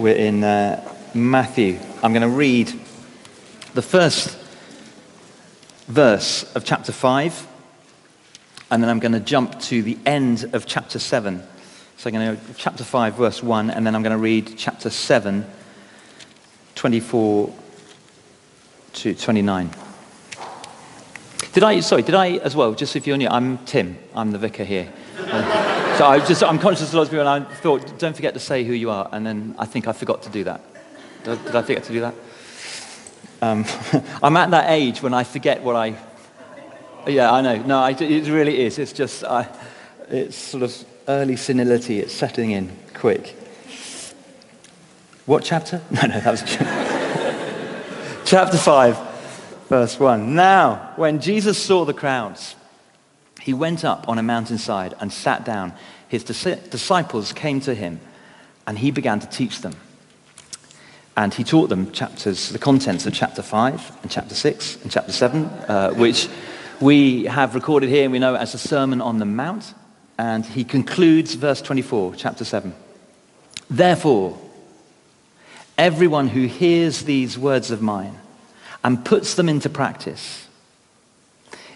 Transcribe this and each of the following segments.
we're in uh, Matthew. I'm going to read the first verse of chapter 5, and then I'm going to jump to the end of chapter 7. So I'm going to chapter 5, verse 1, and then I'm going to read chapter 7, 24 to 29. Did I, sorry, did I as well, just if you're new, I'm Tim, I'm the vicar here. So I just, I'm conscious of lots of people, and I thought, don't forget to say who you are, and then I think I forgot to do that. Did, did I forget to do that? Um, I'm at that age when I forget what I, yeah, I know, no, I, it really is. It's just, I, it's sort of early senility, it's settling in quick. What chapter? No, no, that was chapter 5 verse 1. Now, when Jesus saw the crowds, he went up on a mountainside and sat down. His disciples came to him, and he began to teach them. And he taught them chapters, the contents of chapter 5 and chapter 6 and chapter 7, uh, which we have recorded here and we know as the Sermon on the Mount. And he concludes verse 24, chapter 7. Therefore, everyone who hears these words of mine and puts them into practice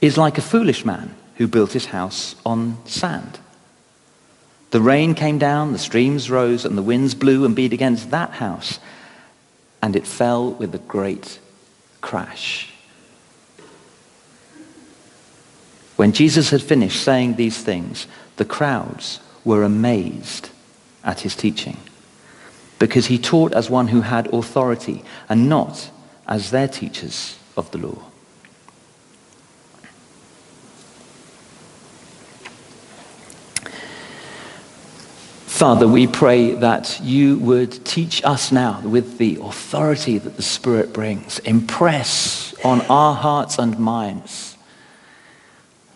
is like a foolish man who built his house on sand. The rain came down, the streams rose, and the winds blew and beat against that house, and it fell with a great crash. When Jesus had finished saying these things, the crowds were amazed at his teaching, because he taught as one who had authority and not as their teachers of the law. Father, we pray that you would teach us now with the authority that the Spirit brings. Impress on our hearts and minds.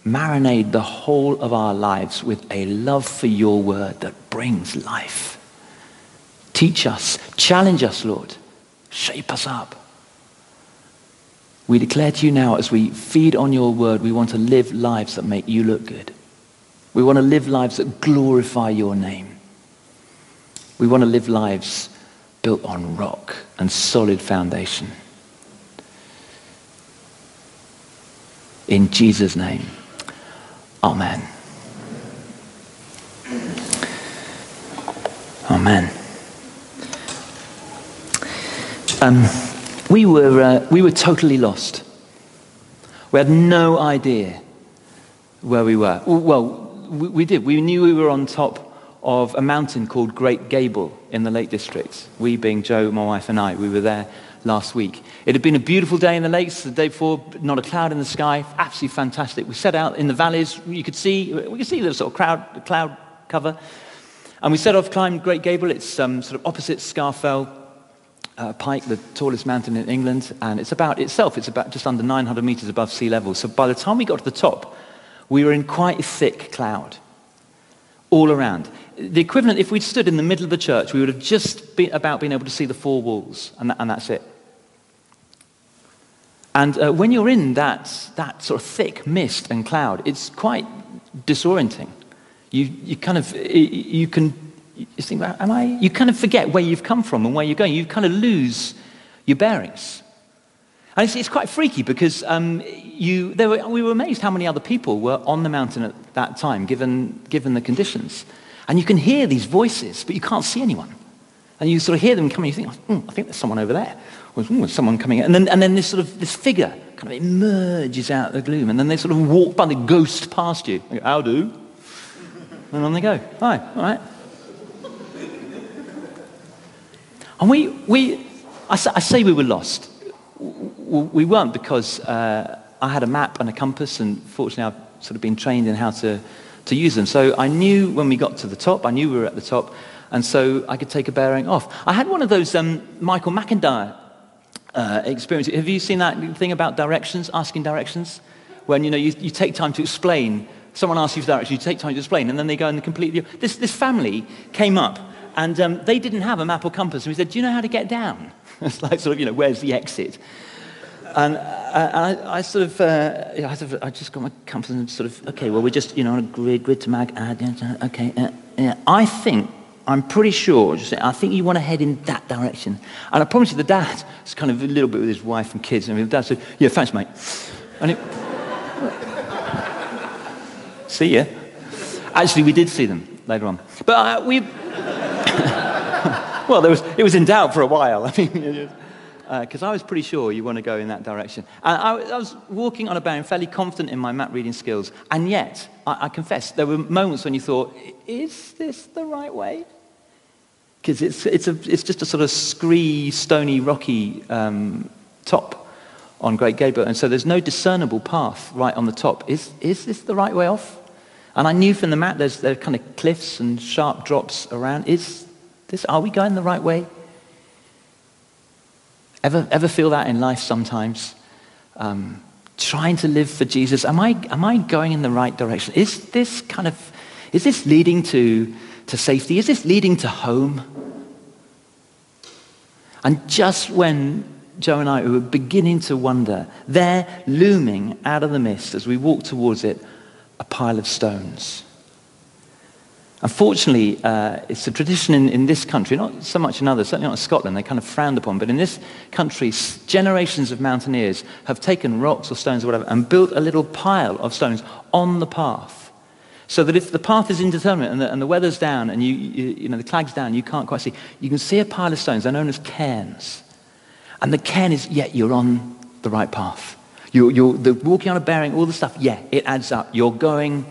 Marinate the whole of our lives with a love for your word that brings life. Teach us, challenge us, Lord. Shape us up. We declare to you now as we feed on your word, we want to live lives that make you look good. We want to live lives that glorify your name. We want to live lives built on rock and solid foundation. In Jesus' name, Amen. Amen. Um, we were, uh, we were totally lost. We had no idea where we were. Well, we, we did. We knew we were on top of a mountain called Great Gable in the Lake District. We, being Joe, my wife, and I, we were there last week. It had been a beautiful day in the lakes the day before, not a cloud in the sky, absolutely fantastic. We set out in the valleys. You could see, we could see the sort of crowd, cloud cover. And we set off, climbed Great Gable. It's um, sort of opposite Scafell uh, Pike, the tallest mountain in England, and it's about itself, it's about just under 900 meters above sea level. So by the time we got to the top, we were in quite a thick cloud all around. The equivalent, if we'd stood in the middle of the church, we would have just been about been able to see the four walls, and, that, and that's it. And uh, when you're in that, that sort of thick mist and cloud, it's quite disorienting. You, you kind of, you can you think, am I? You kind of forget where you've come from and where you're going. You kind of lose your bearings. And it's, it's quite freaky because um, you, were, we were amazed how many other people were on the mountain at that time, given, given the conditions. And you can hear these voices, but you can't see anyone. And you sort of hear them coming, you think, mm, I think there's someone over there. Or mm, there's someone coming. And then, and then this sort of this figure kind of emerges out of the gloom. And then they sort of walk by, the ghost past you. go, How do? And on they go. Hi, all right. And we, we I, I say we were lost. We weren't because uh, I had a map and a compass, and fortunately I've sort of been trained in how to, to use them. So I knew when we got to the top, I knew we were at the top, And so I could take a bearing off. I had one of those um, Michael McIntyre uh, experiences. Have you seen that thing about directions, asking directions? When you know you, you take time to explain. Someone asks you for directions, you take time to explain, and then they go and completely. This, this family came up and um, they didn't have a map or compass. And we said, Do you know how to get down? it's like, sort of, you know, where's the exit? And uh, I, I, sort of, uh, I, sort of, I just got my compass and sort of, okay, well, we're just, you know, on a grid, grid to mag, add, okay, uh, yeah. I think, I'm pretty sure, just, I think you want to head in that direction. And I promise you, the dad is kind of a little bit with his wife and kids. And the dad said, yeah, thanks, mate. And it, see ya. Actually, we did see them later on. But uh, we, well, there was, it was in doubt for a while. I mean, because uh, I was pretty sure you want to go in that direction. And I, I, was walking on a bearing, fairly confident in my map reading skills, and yet, I, I confess, there were moments when you thought, is this the right way? Because it's, it's, it's just a sort of scree, stony, rocky um, top on Great Gable, and so there's no discernible path right on the top. Is, is this the right way off? And I knew from the map there's, there are kind of cliffs and sharp drops around. Is this, are we going the right way? Ever, ever feel that in life sometimes? Um, trying to live for Jesus. Am I, am I going in the right direction? Is this kind of, is this leading to, to safety? Is this leading to home? And just when Joe and I were beginning to wonder, there looming out of the mist as we walked towards it, a pile of stones. Unfortunately, uh, it's a tradition in, in this country, not so much in others, certainly not in Scotland, they're kind of frowned upon, but in this country, generations of mountaineers have taken rocks or stones or whatever and built a little pile of stones on the path. So that if the path is indeterminate and the, and the weather's down and you, you, you know, the clag's down, you can't quite see, you can see a pile of stones. They're known as cairns. And the cairn is, yeah, you're on the right path. You're, you're the, walking on a bearing, all the stuff, yeah, it adds up. You're going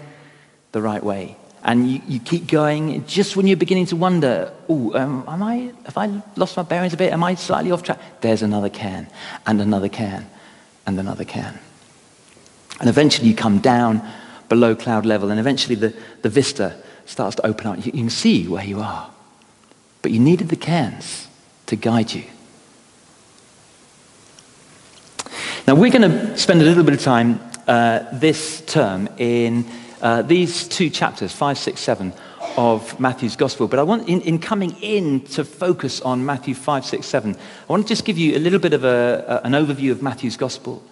the right way and you, you keep going. Just when you're beginning to wonder, oh, um, am I, have I lost my bearings a bit? Am I slightly off track? There's another cairn and another cairn and another cairn And eventually you come down below cloud level, and eventually the, the vista starts to open up. You, you can see where you are. But you needed the cairns to guide you. Now, we're going to spend a little bit of time uh, this term in uh, these two chapters, 5, 6, 7, of Matthew's Gospel. But I want, in, in, coming in to focus on Matthew 5, 6, 7, I want to just give you a little bit of a, a, an overview of Matthew's Gospel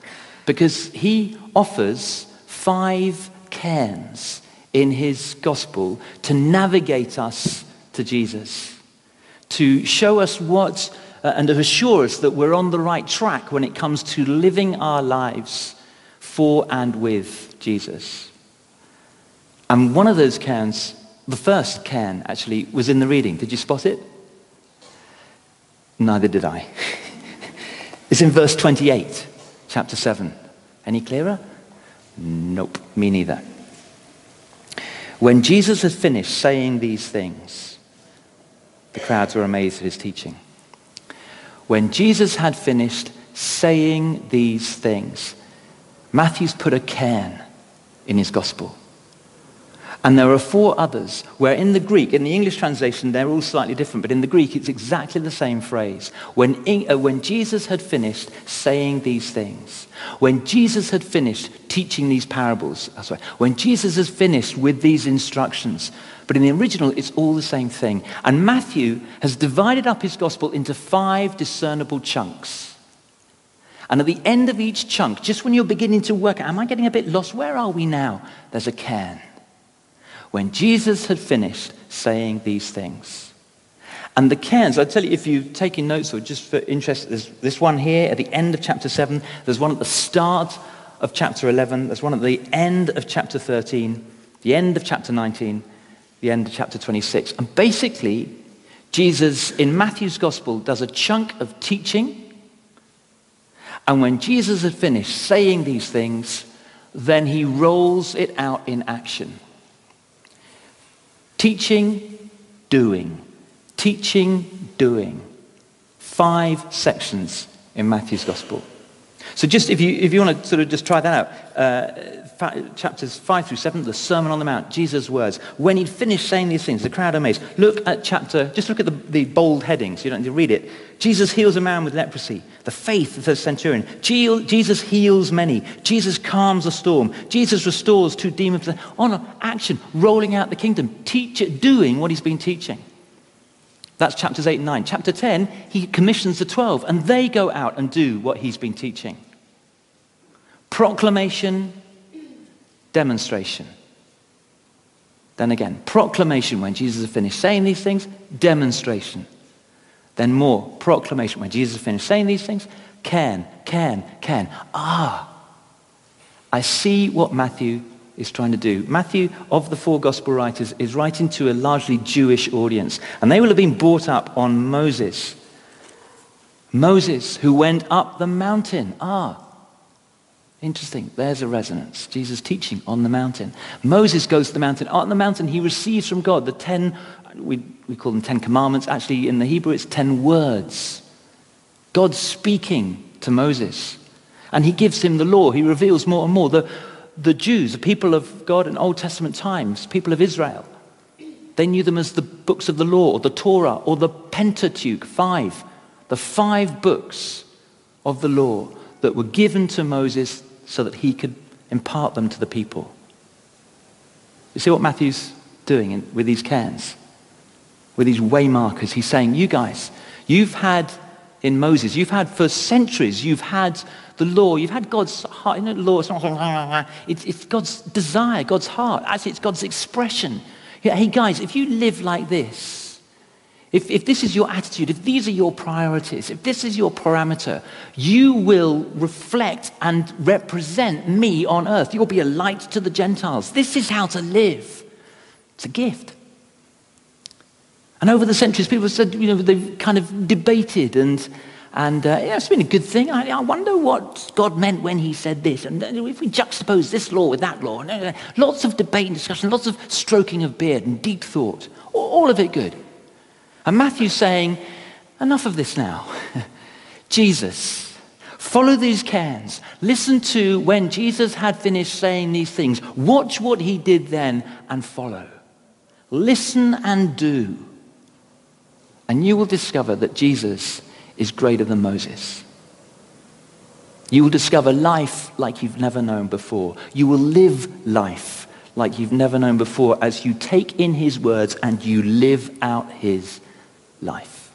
because he offers five cairns in his Gospel to navigate us to Jesus, to show us what, uh, and to assure us that we're on the right track when it comes to living our lives for and with Jesus. And one of those cairns, the first cairn actually, was in the reading. Did you spot it? Neither did I. it's in verse 28, chapter 7. Any clearer? Nope, me neither. When Jesus had finished saying these things, the crowds were amazed at his teaching. When Jesus had finished saying these things, Matthew's put a cairn in his gospel. And there are four others where in the Greek, in the English translation, they're all slightly different, but in the Greek, it's exactly the same phrase. When, uh, when Jesus had finished saying these things, when Jesus had finished teaching these parables, that's right, when Jesus has finished with these instructions, but in the original, it's all the same thing. And Matthew has divided up his gospel into five discernible chunks. And at the end of each chunk, just when you're beginning to work am I getting a bit lost? Where are we now? There's a cairn when Jesus had finished saying these things. And the cairns, I tell you, if you've taken notes or just for interest, there's this one here at the end of chapter 7, there's one at the start of chapter 11, there's one at the end of chapter 13, the end of chapter 19, the end of chapter 26. And basically, Jesus in Matthew's gospel does a chunk of teaching. And when Jesus had finished saying these things, then he rolls it out in action. Teaching, doing. Teaching, doing. Five sections in Matthew's Gospel. So just if you, if you want to sort of just try that out, uh, fa- chapters 5 through 7, the Sermon on the Mount, Jesus' words. When he'd finished saying these things, the crowd amazed. Look at chapter, just look at the, the bold headings. You don't need to read it. Jesus heals a man with leprosy. The faith of the centurion. Jesus heals many. Jesus calms a storm. Jesus restores two demons. On action, rolling out the kingdom, teach it, doing what he's been teaching. That's chapters 8 and 9. Chapter 10, he commissions the 12, and they go out and do what he's been teaching proclamation, demonstration. Then again, proclamation when Jesus has finished saying these things, demonstration. Then more, proclamation when Jesus has finished saying these things, cairn, cairn, cairn. Ah, I see what Matthew is trying to do. Matthew, of the four gospel writers, is writing to a largely Jewish audience, and they will have been brought up on Moses. Moses, who went up the mountain. Ah, interesting. There's a resonance. Jesus teaching on the mountain. Moses goes to the mountain. On the mountain, he receives from God the ten, we, we call them ten commandments. Actually, in the Hebrew, it's ten words. God speaking to Moses. And he gives him the law. He reveals more and more. The, the Jews, the people of God in Old Testament times, people of Israel, they knew them as the books of the law, or the Torah, or the Pentateuch, five. The five books of the law that were given to Moses so that he could impart them to the people. You see what Matthew's doing in, with these cairns? With these waymarkers. He's saying, you guys, you've had in Moses, you've had for centuries, you've had the law. You've had God's heart. You know, law, it's, not, it's, it's God's desire, God's heart. Actually, it's God's expression. Hey, guys, if you live like this, if, if this is your attitude, if these are your priorities, if this is your parameter, you will reflect and represent me on earth. You'll be a light to the Gentiles. This is how to live. It's a gift. And over the centuries, people have said, you know, they've kind of debated and and uh, yeah, it's been a good thing. I, I, wonder what God meant when he said this. And if we juxtapose this law with that law, uh, lots of debate and discussion, lots of stroking of beard and deep thought, all of it good. And Matthew's saying, enough of this now. Jesus, follow these cairns. Listen to when Jesus had finished saying these things. Watch what he did then and follow. Listen and do. And you will discover that Jesus is greater than Moses. You will discover life like you've never known before. You will live life like you've never known before as you take in his words and you live out his life.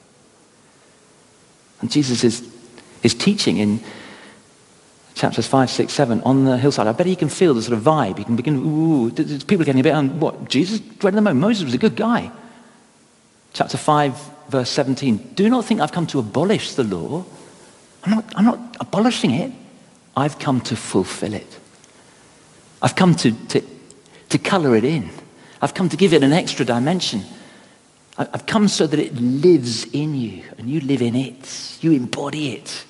And Jesus is, is teaching in chapters 5, 6, 7 on the hillside. I bet he can feel the sort of vibe. He can begin, ooh, people are getting a bit on what? Jesus, greater than. Moses was a good guy. Chapter 5, verse 17, do not think I've come to abolish the law. I'm not, I'm not abolishing it. I've come to fulfill it. I've come to, to, to color it in. I've come to give it an extra dimension. I've come so that it lives in you and you live in it. You embody it.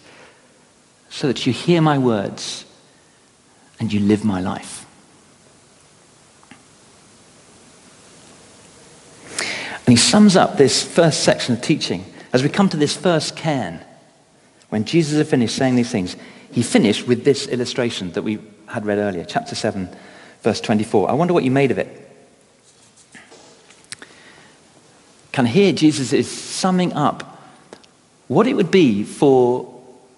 So that you hear my words and you live my life. And he sums up this first section of teaching as we come to this first cairn. When Jesus had finished saying these things, he finished with this illustration that we had read earlier, chapter 7, verse 24. I wonder what you made of it. Can hear Jesus is summing up what it would be for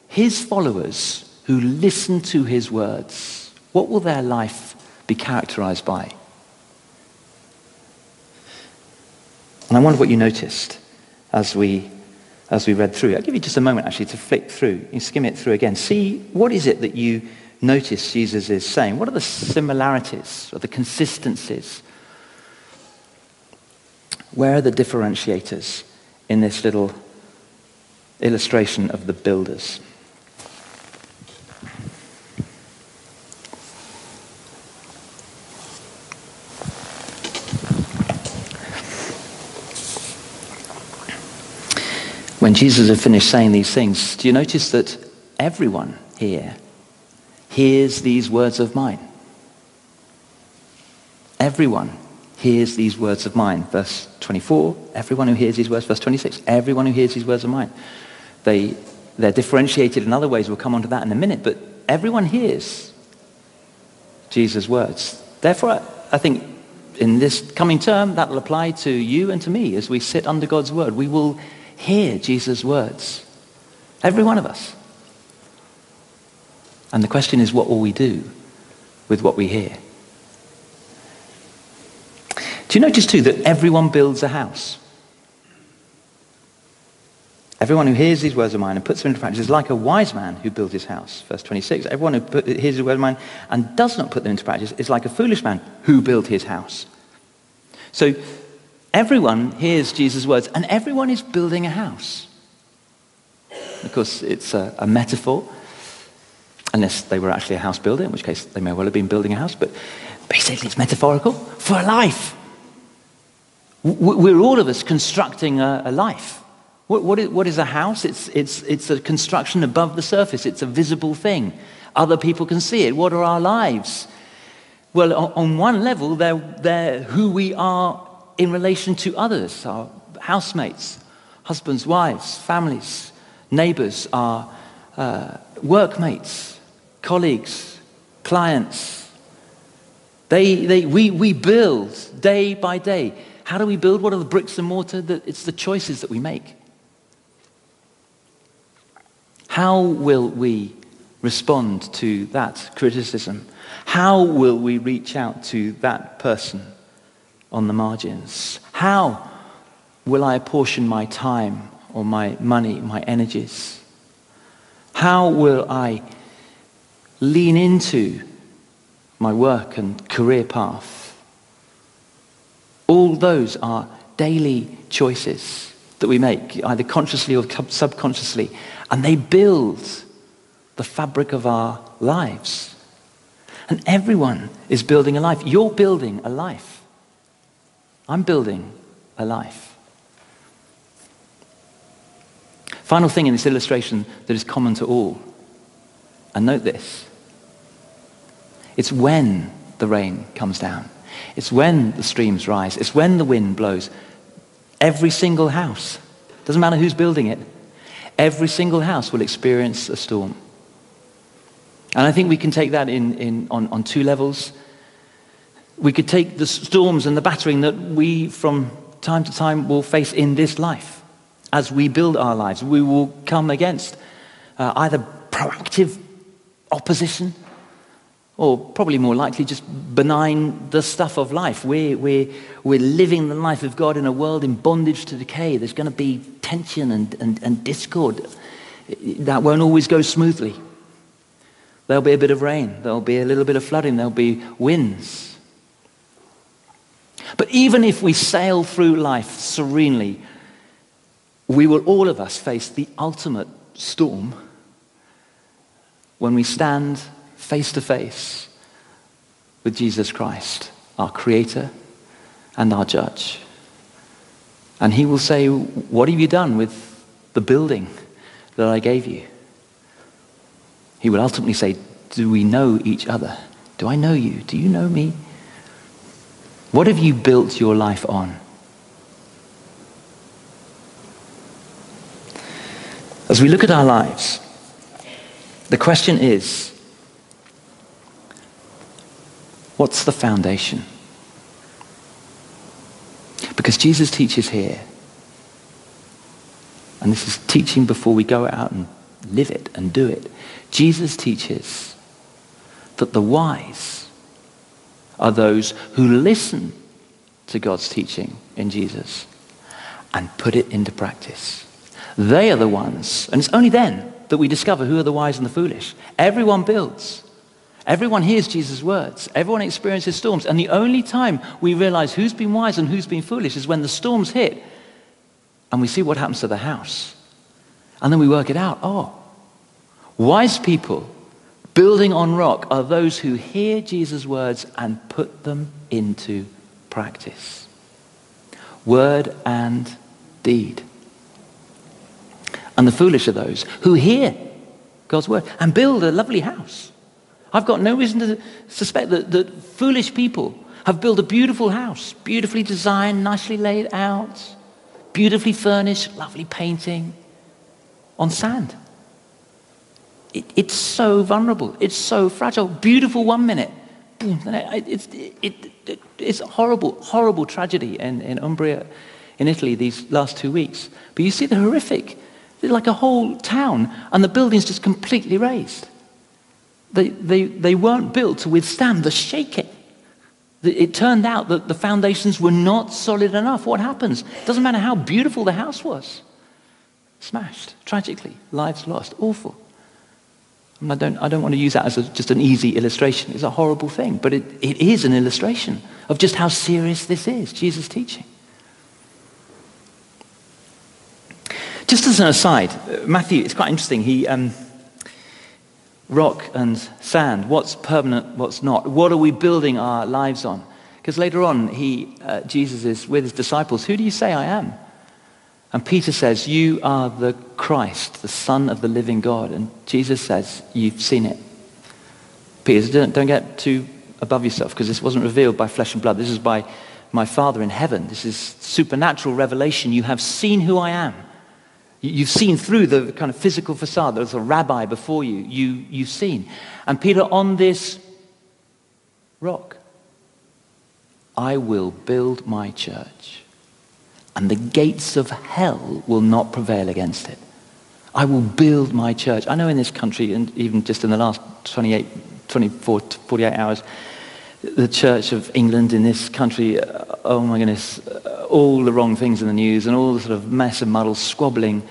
his followers who listen to his words. What will their life be characterized by? And I wonder what you noticed as we, as we read through. I'll give you just a moment actually to flick through. You skim it through again. See what is it that you notice Jesus is saying? What are the similarities or the consistencies? Where are the differentiators in this little illustration of the builders? When Jesus had finished saying these things, do you notice that everyone here hears these words of mine? Everyone hears these words of mine. Verse 24, everyone who hears these words. Verse 26, everyone who hears these words of mine. They they're differentiated in other ways. We'll come on to that in a minute. But everyone hears Jesus' words. Therefore, I think in this coming term, that will apply to you and to me as we sit under God's word. We will hear Jesus' words. Every one of us. And the question is, what will we do with what we hear? Do you notice too that everyone builds a house? Everyone who hears these words of mine and puts them into practice is like a wise man who builds his house. Verse 26. Everyone who put, hears these words of mine and does not put them into practice is like a foolish man who built his house. So everyone hears Jesus' words and everyone is building a house. Of course, it's a, a metaphor, unless they were actually a house builder, in which case they may well have been building a house, but basically it's metaphorical for a life. We're all of us constructing a, a life. What, what, is, what is a house? It's, it's, it's a construction above the surface, it's a visible thing. Other people can see it. What are our lives? Well, on, on one level, they're, they're who we are in relation to others, our housemates, husbands, wives, families, neighbors, our uh, workmates, colleagues, clients. They, they, we, we build day by day. How do we build? What are the bricks and mortar? That It's the choices that we make. How will we respond to that criticism? How will we reach out to that person on the margins? How will I apportion my time or my money, my energies? How will I lean into my work and career path? All those are daily choices that we make, either consciously or subconsciously. And they build the fabric of our lives. And everyone is building a life. You're building a life. I'm building a life. Final thing in this illustration that is common to all. And note this it's when the rain comes down, it's when the streams rise, it's when the wind blows. Every single house, doesn't matter who's building it, Every single house will experience a storm. And I think we can take that in, in, on, on two levels. We could take the storms and the battering that we, from time to time, will face in this life. As we build our lives, we will come against uh, either proactive opposition or probably more likely just benign the stuff of life. We're, we're, we're living the life of God in a world in bondage to decay. There's going to be tension and, and, and discord. That won't always go smoothly. There'll be a bit of rain. There'll be a little bit of flooding. There'll be winds. But even if we sail through life serenely, we will all of us face the ultimate storm when we stand face to face with Jesus Christ, our Creator and our Judge. And He will say, What have you done with the building that I gave you? He will ultimately say, Do we know each other? Do I know you? Do you know me? What have you built your life on? As we look at our lives, the question is What's the foundation? Because Jesus teaches here, and this is teaching before we go out and live it and do it. Jesus teaches that the wise are those who listen to God's teaching in Jesus and put it into practice. They are the ones, and it's only then that we discover who are the wise and the foolish. Everyone builds. Everyone hears Jesus' words. Everyone experiences storms. And the only time we realize who's been wise and who's been foolish is when the storms hit and we see what happens to the house. And then we work it out. Oh, wise people building on rock are those who hear Jesus' words and put them into practice. Word and deed. And the foolish are those who hear God's word and build a lovely house I've got no reason to suspect that, that foolish people have built a beautiful house, beautifully designed, nicely laid out, beautifully furnished, lovely painting on sand. It, it's so vulnerable. It's so fragile. Beautiful one minute. Boom. It's, it, it, it's horrible, horrible tragedy in, in Umbria, in Italy, these last two weeks. But you see the horrific. like a whole town, and the building's just completely razed. They, they, they weren't built to withstand the shaking. It turned out that the foundations were not solid enough. What happens? Doesn't matter how beautiful the house was. Smashed, tragically, lives lost, awful. I don't, I don't want to use that as a, just an easy illustration. It's a horrible thing, but it, it is an illustration of just how serious this is, Jesus' teaching. Just as an aside, Matthew, it's quite interesting. He, um, rock and sand, what's permanent, what's not. What are we building our lives on? Because later on, he, uh, Jesus is with his disciples. Who do you say I am? And Peter says, You are the Christ, the Son of the living God. And Jesus says, You've seen it. Peter, don't, don't get too above yourself because this wasn't revealed by flesh and blood. This is by my Father in heaven. This is supernatural revelation. You have seen who I am. You've seen through the kind of physical facade. There's a rabbi before you. you. You've seen. And Peter, on this rock, I will build my church, and the gates of hell will not prevail against it. I will build my church. I know in this country, and even just in the last 28, 24, 48 hours, the Church of England in this country, uh, oh my goodness, uh, all the wrong things in the news and all the sort of mess and muddle, squabbling.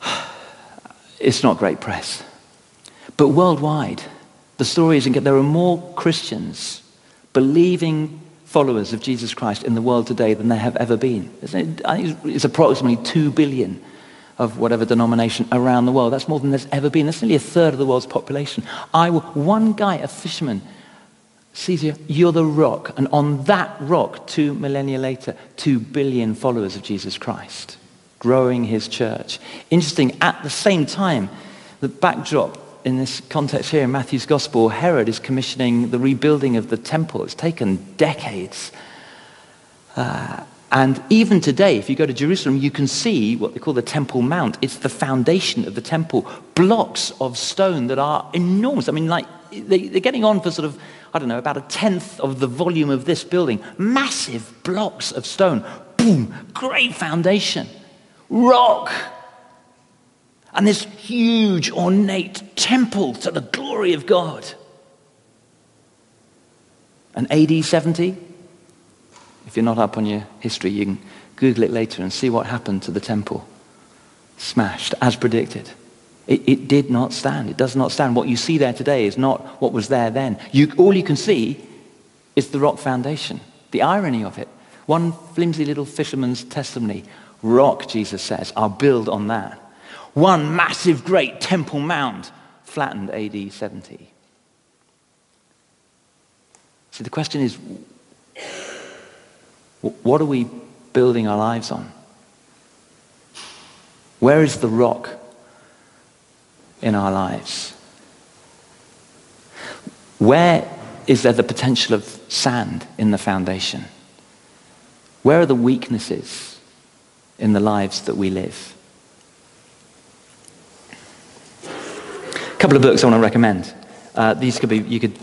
It's not great press. But worldwide, the story is there are more Christians, believing followers of Jesus Christ in the world today than there have ever been. It's approximately 2 billion of whatever denomination around the world. That's more than there's ever been. That's nearly a third of the world's population. I, one guy, a fisherman, Caesar, you're the rock. And on that rock, two millennia later, two billion followers of Jesus Christ, growing his church. Interesting, at the same time, the backdrop in this context here in Matthew's Gospel, Herod is commissioning the rebuilding of the temple. It's taken decades. Uh, and even today, if you go to Jerusalem, you can see what they call the Temple Mount. It's the foundation of the temple, blocks of stone that are enormous. I mean, like, they, are getting on for sort of I don't know, about a tenth of the volume of this building. Massive blocks of stone. Boom, great foundation. Rock. And this huge, ornate temple to the glory of God. And AD 70, if you're not up on your history, you can Google it later and see what happened to the temple. Smashed, as predicted. It, it, did not stand. It does not stand. What you see there today is not what was there then. You, all you can see is the rock foundation. The irony of it. One flimsy little fisherman's testimony. Rock, Jesus says. I'll build on that. One massive, great temple mound flattened AD 70. So the question is what are we building our lives on? Where is the rock in our lives? Where is there the potential of sand in the foundation? Where are the weaknesses in the lives that we live? Couple of books I want to recommend. Uh, these could be, you could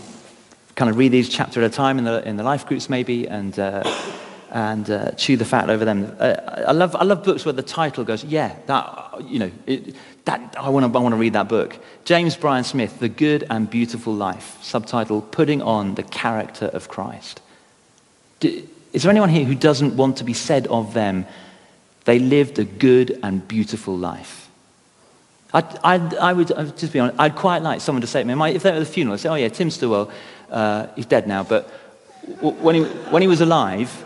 kind of read these chapter at a time in the, in the life groups maybe and, uh, and uh, chew the fat over them. Uh, I, love, I love books where the title goes, yeah, that, you know, it, that, I want to I wanna read that book. James Bryan Smith, The Good and Beautiful Life, subtitle, Putting on the Character of Christ. Is there anyone here who doesn't want to be said of them, they lived a good and beautiful life? I'd, I'd, I would, I'd just be honest, I'd quite like someone to say to me, if they were at the funeral, I'd say, oh yeah, Tim Stillwell, uh, he's dead now, but when he, when he was alive,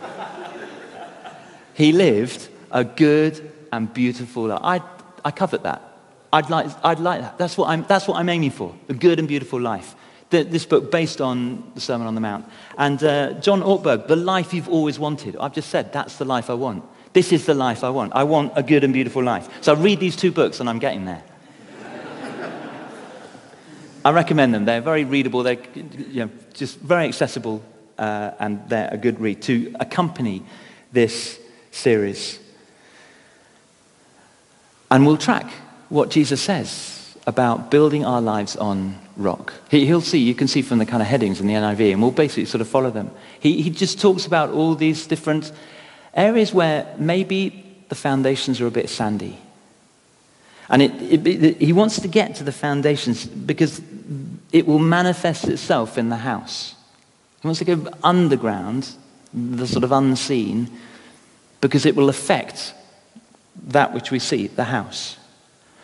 he lived a good and beautiful life. I, I covet that. I'd like, I'd like that. That's what, I'm, that's what I'm aiming for a good and beautiful life. The, this book based on the Sermon on the Mount. And uh, John Ortberg, The Life You've Always Wanted. I've just said that's the life I want. This is the life I want. I want a good and beautiful life. So I read these two books and I'm getting there. I recommend them. They're very readable. They're you know, just very accessible uh, and they're a good read to accompany this series. And we'll track what Jesus says about building our lives on rock. He, will see, you can see from the kind of headings in the NIV, and we'll basically sort of follow them. He, he just talks about all these different areas where maybe the foundations are a bit sandy. And it, it, it, he wants to get to the foundations because it will manifest itself in the house. He wants to go underground, the sort of unseen, because it will affect that which we see, the house.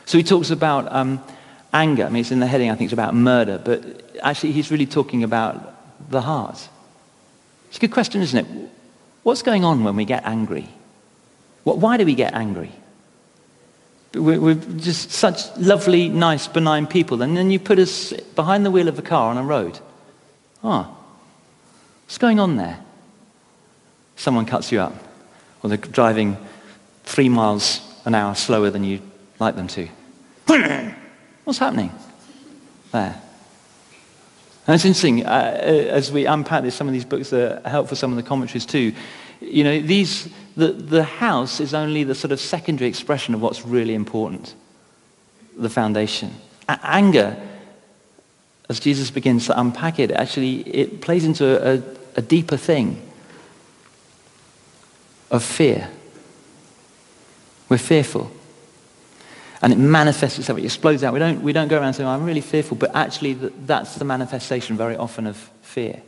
So he talks about um, anger. I mean, it's in the heading, I think it's about murder, but actually he's really talking about the heart. It's a good question, isn't it? What's going on when we get angry? Why do we get angry? We're just such lovely, nice, benign people. And then you put us behind the wheel of a car on a road. Ah, oh, what's going on there? Someone cuts you up, or they're driving three miles an hour slower than you'd like them to. What's happening there? And it's interesting, uh, uh, as we unpack this, some of these books are helpful, some of the commentaries too. You know, these, the, the house is only the sort of secondary expression of what's really important, the foundation. A- anger, as Jesus begins to unpack it, actually it plays into a, a deeper thing of fear. We're fearful. And it manifests itself, it explodes out. We don't, we don't go around saying, oh, I'm really fearful, but actually that's the manifestation very often of fear.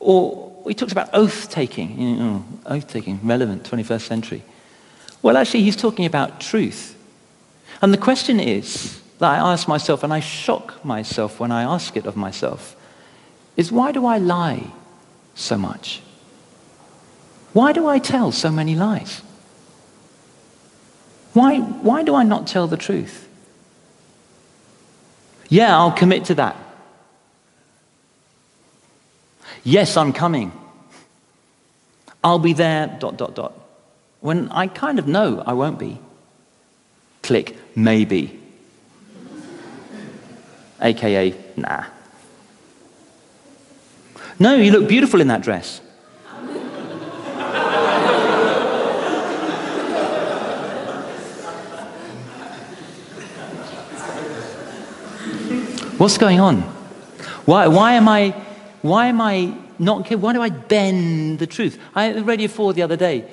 Or he talks about oath taking. You know, oath taking, relevant, 21st century. Well, actually, he's talking about truth. And the question is that I ask myself, and I shock myself when I ask it of myself, is why do I lie so much? Why do I tell so many lies? Why, why do I not tell the truth? Yeah, I'll commit to that. Yes, I'm coming. I'll be there, dot, dot, dot. When I kind of know I won't be. Click, maybe. AKA, nah. No, you look beautiful in that dress. What's going on? Why, why, am I, why am I not, why do I bend the truth? I had Radio 4 the other day.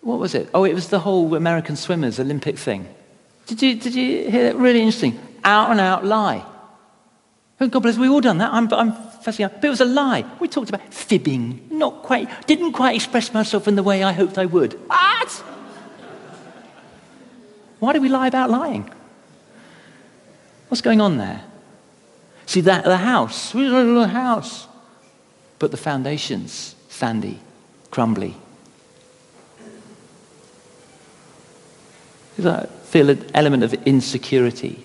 What was it? Oh, it was the whole American swimmers Olympic thing. Did you, did you hear that? Really interesting. Out and out lie. Oh, God bless, we've all done that. I'm, I'm fascinated. But it was a lie. We talked about fibbing. Not quite, didn't quite express myself in the way I hoped I would. What? Why do we lie about lying? What's going on there? See, that, the house, we don't know the house, but the foundations, sandy, crumbly. I feel an element of insecurity,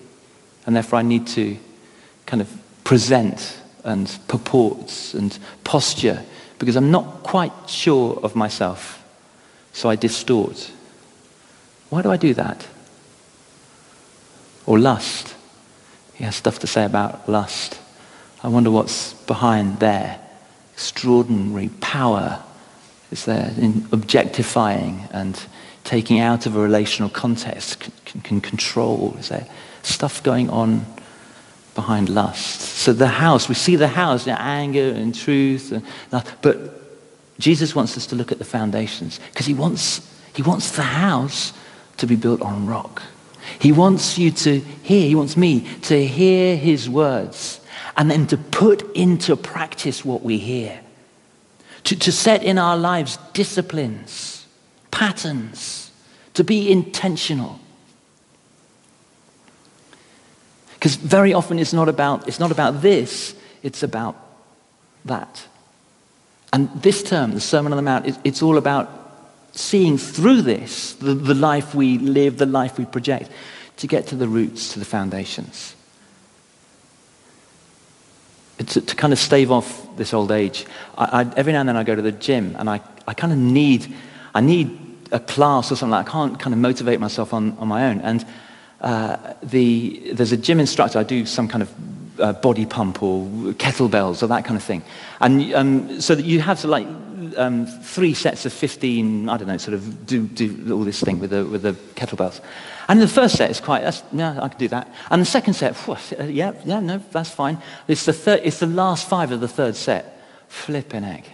and therefore I need to kind of present and purports and posture because I'm not quite sure of myself, so I distort. Why do I do that? Or lust. He has stuff to say about lust. I wonder what's behind there. Extraordinary power is there in objectifying and taking out of a relational context can, can, control. Is there stuff going on behind lust? So the house, we see the house, you know, anger and truth, and, but Jesus wants us to look at the foundations because he wants, he wants the house to be built on rock. He wants you to hear, he wants me to hear his words and then to put into practice what we hear. To, to set in our lives disciplines, patterns, to be intentional. Because very often it's not, about, it's not about this, it's about that. And this term, the Sermon on the Mount, it's all about seeing through this, the, the life we live, the life we project, to get to the roots, to the foundations. To, to kind of stave off this old age. I, I, every now and then I go to the gym and I, I kind of need, I need a class or something like. I can't kind of motivate myself on, on my own. And uh, the, there's a gym instructor, I do some kind of uh, body pump or kettlebells or that kind of thing. And um, so that you have to like um, three sets of 15, I don't know, sort of do, do all this thing with the, with the kettlebells. And the first set is quite, that's, yeah, I can do that. And the second set, whew, yeah, yeah, no, that's fine. It's the, third, it's the last five of the third set. Flipping egg.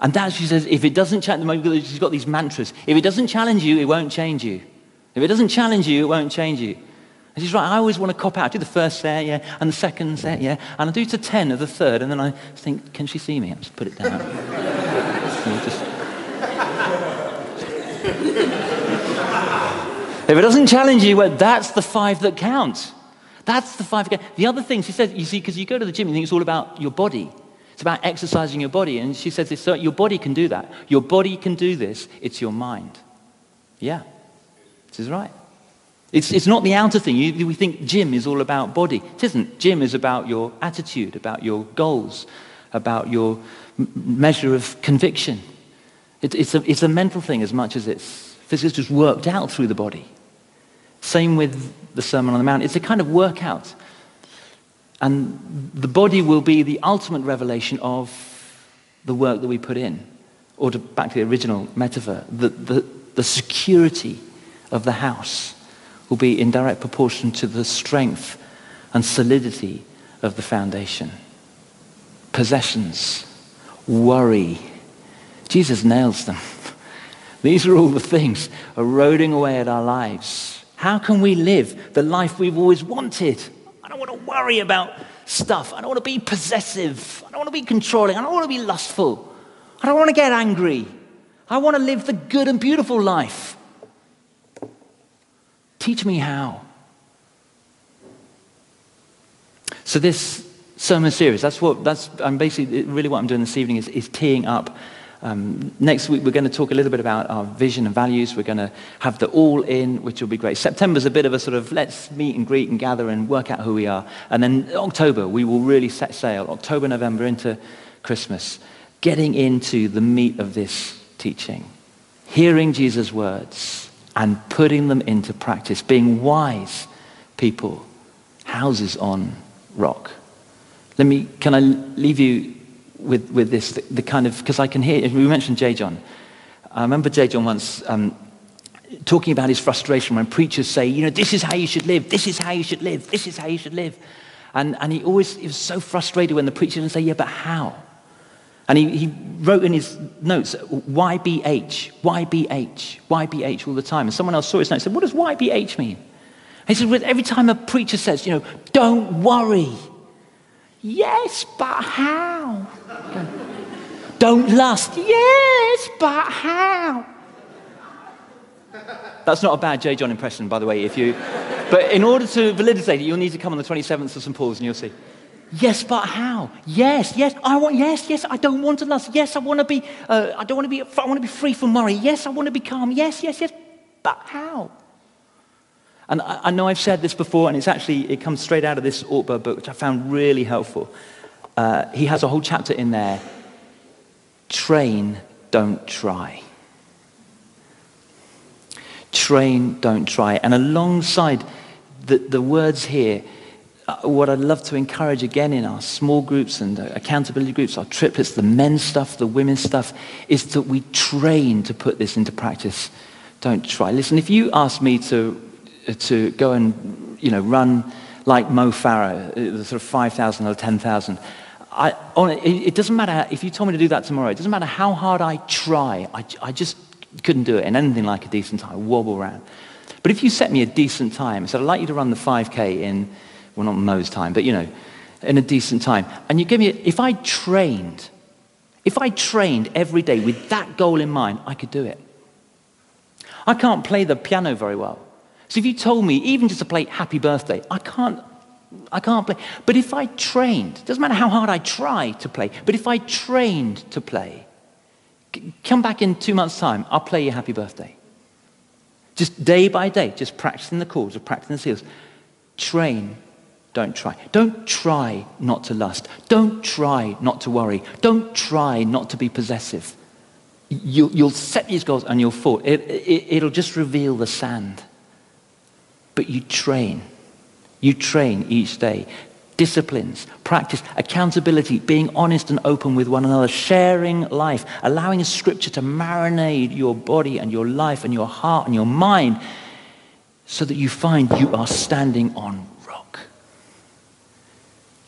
And that, she says, if it doesn't challenge, she's got these mantras. If it doesn't challenge you, it won't change you. If it doesn't challenge you, it won't change you. And she's right, I always want to cop out. I do the first set, yeah, and the second set, yeah, and I do to 10 of the third, and then I think, can she see me? I just put it down. if it doesn't challenge you, well, that's the five that count. That's the five. The other thing, she says, you see, because you go to the gym, you think it's all about your body. It's about exercising your body. And she says, so your body can do that. Your body can do this. It's your mind. Yeah, this is right. It's, it's not the outer thing. You, we think gym is all about body. It isn't. Gym is about your attitude, about your goals, about your measure of conviction. It, it's, a, it's a mental thing as much as it's physical. It's just worked out through the body. Same with the Sermon on the Mount. It's a kind of workout. And the body will be the ultimate revelation of the work that we put in. Or to, back to the original metaphor, the, the, the security of the house will be in direct proportion to the strength and solidity of the foundation. Possessions, worry. Jesus nails them. These are all the things eroding away at our lives. How can we live the life we've always wanted? I don't want to worry about stuff. I don't want to be possessive. I don't want to be controlling. I don't want to be lustful. I don't want to get angry. I want to live the good and beautiful life. Teach me how. So this sermon series, that's what, that's, I'm basically, really what I'm doing this evening is, is teeing up um, next week, we're going to talk a little bit about our vision and values. We're going to have the all in, which will be great. September's a bit of a sort of let's meet and greet and gather and work out who we are. And then October, we will really set sail. October, November into Christmas, getting into the meat of this teaching, hearing Jesus' words and putting them into practice, being wise people, houses on rock. Let me, can I leave you with, with this, the, the kind of, because I can hear, we mentioned J. John. I remember J. John once um, talking about his frustration when preachers say, you know, this is how you should live, this is how you should live, this is how you should live. And, and he always he was so frustrated when the preacher would say, yeah, but how? And he, he wrote in his notes, YBH, YBH, YBH all the time. And someone else saw his notes and said, what does YBH mean? And he said, well, every time a preacher says, you know, don't worry, Yes, but how? Don't lust. Yes, but how? That's not a bad J. John impression, by the way. If you, but in order to validate it, you'll need to come on the 27th of St. Paul's and you'll see. Yes, but how? Yes, yes, I want. Yes, yes, I don't want to lust. Yes, I want to be. Uh, I don't want to be. I want to be free from worry. Yes, I want to be calm. Yes, yes, yes. But how? And I, I, know I've said this before, and it's actually, it comes straight out of this Ortberg book, which I found really helpful. Uh, he has a whole chapter in there train, don't try. Train, don't try. And alongside the, the words here, what I'd love to encourage again in our small groups and uh, accountability groups, our triplets, the men's stuff, the women's stuff, is that we train to put this into practice. Don't try. Listen, if you ask me to to go and, you know, run like Mo Farah, uh, the sort of 5,000 or 10,000. I, it doesn't matter if you told me to do that tomorrow. It doesn't matter how hard I try. I, I just couldn't do it in anything like a decent time. wobble around. But if you set me a decent time, said I'd like you to run the 5K in, well, not Mo's time, but you know, in a decent time, and you give me, if I trained, if I trained every day with that goal in mind, I could do it. I can't play the piano very well. So if you told me, even just to play happy birthday, I can't, I can't play. But if I trained, doesn't matter how hard I try to play, but if I trained to play, come back in two months' time, I'll play you happy birthday. Just day by day, just practicing the chords or practicing the seals. Train, don't try. Don't try not to lust. Don't try not to worry. Don't try not to be possessive. You, will set these goals and you'll fall. It, it, it'll just reveal the sand but you train. You train each day. Disciplines, practice, accountability, being honest and open with one another, sharing life, allowing scripture to marinate your body and your life and your heart and your mind. so that you find you are standing on.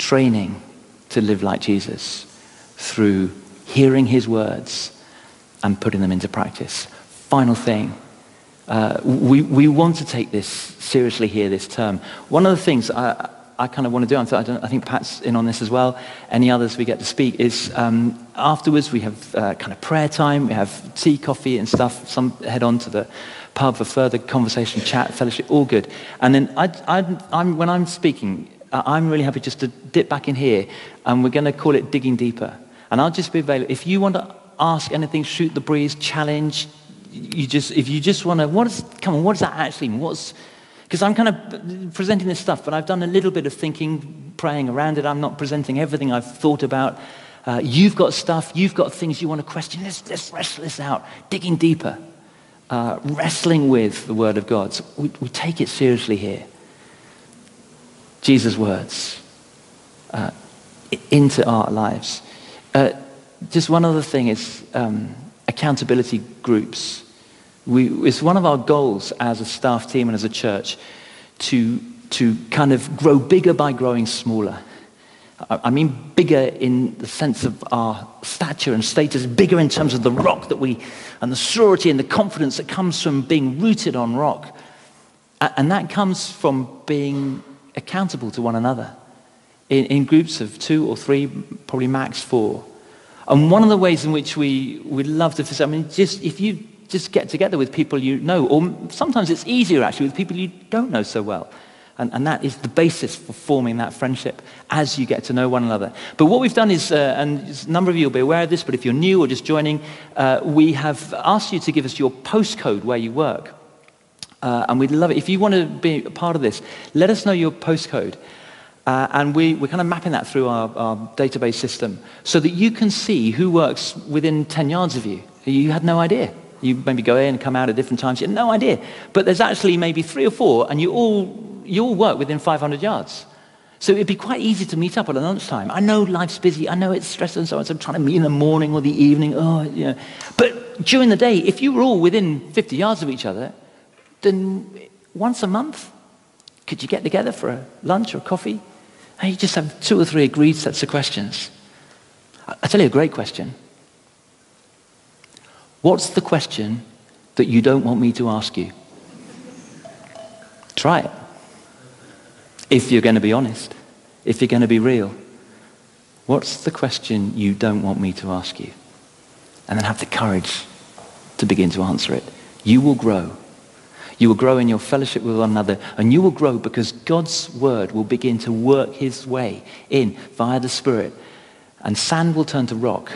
Training to live like Jesus through hearing his words and putting them into practice. Final thing. Uh, we, we want to take this seriously here this term. One of the things I, I kind of want to do, I, I, think Pat's in on this as well, any others we get to speak, is um, afterwards we have uh, kind of prayer time, we have tea, coffee and stuff. Some head on to the pub for further conversation, chat, fellowship, all good. And then I, I'm, when I'm speaking, I'm really happy just to dip back in here, and we're going to call it digging deeper. And I'll just be available. If you want to ask anything, shoot the breeze, challenge, you just, if you just want to, what is, come on, what does that actually mean? What's, because I'm kind of presenting this stuff, but I've done a little bit of thinking, praying around it. I'm not presenting everything I've thought about. Uh, you've got stuff, you've got things you want to question. Let's, let's wrestle this out, digging deeper, uh, wrestling with the Word of God. So we, we take it seriously here. Jesus' words uh, into our lives. Uh, just one other thing is um, accountability groups. We, it's one of our goals as a staff team and as a church to, to kind of grow bigger by growing smaller. I mean bigger in the sense of our stature and status, bigger in terms of the rock that we, and the surety and the confidence that comes from being rooted on rock. And that comes from being accountable to one another in, in groups of two or three, probably max four. And one of the ways in which we, we love to, I mean, just if you just get together with people you know, or sometimes it's easier actually with people you don't know so well. And, and, that is the basis for forming that friendship as you get to know one another. But what we've done is, uh, and a number of you will be aware of this, but if you're new or just joining, uh, we have asked you to give us your postcode where you work. Uh, and we'd love it. If you want to be a part of this, let us know your postcode. Uh, and we, we're kind of mapping that through our, our, database system so that you can see who works within 10 yards of you. You had no idea. You maybe go in and come out at different times. You had no idea. But there's actually maybe three or four, and you all, you all work within 500 yards. So it'd be quite easy to meet up at lunchtime. I know life's busy. I know it's stressful and so on. So I'm trying to meet in the morning or the evening. Oh, yeah. But during the day, if you were all within 50 yards of each other, then once a month, could you get together for a lunch or a coffee? And you just have two or three agreed sets of questions. I tell you a great question. What's the question that you don't want me to ask you? Try it. If you're going to be honest, if you're going to be real, what's the question you don't want me to ask you? And then have the courage to begin to answer it. You will grow you will grow in your fellowship with one another, and you will grow because God's word will begin to work his way in via the Spirit. And sand will turn to rock,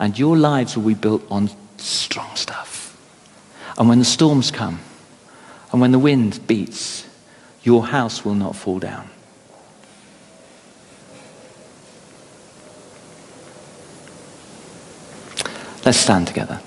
and your lives will be built on strong stuff. And when the storms come, and when the wind beats, your house will not fall down. Let's stand together.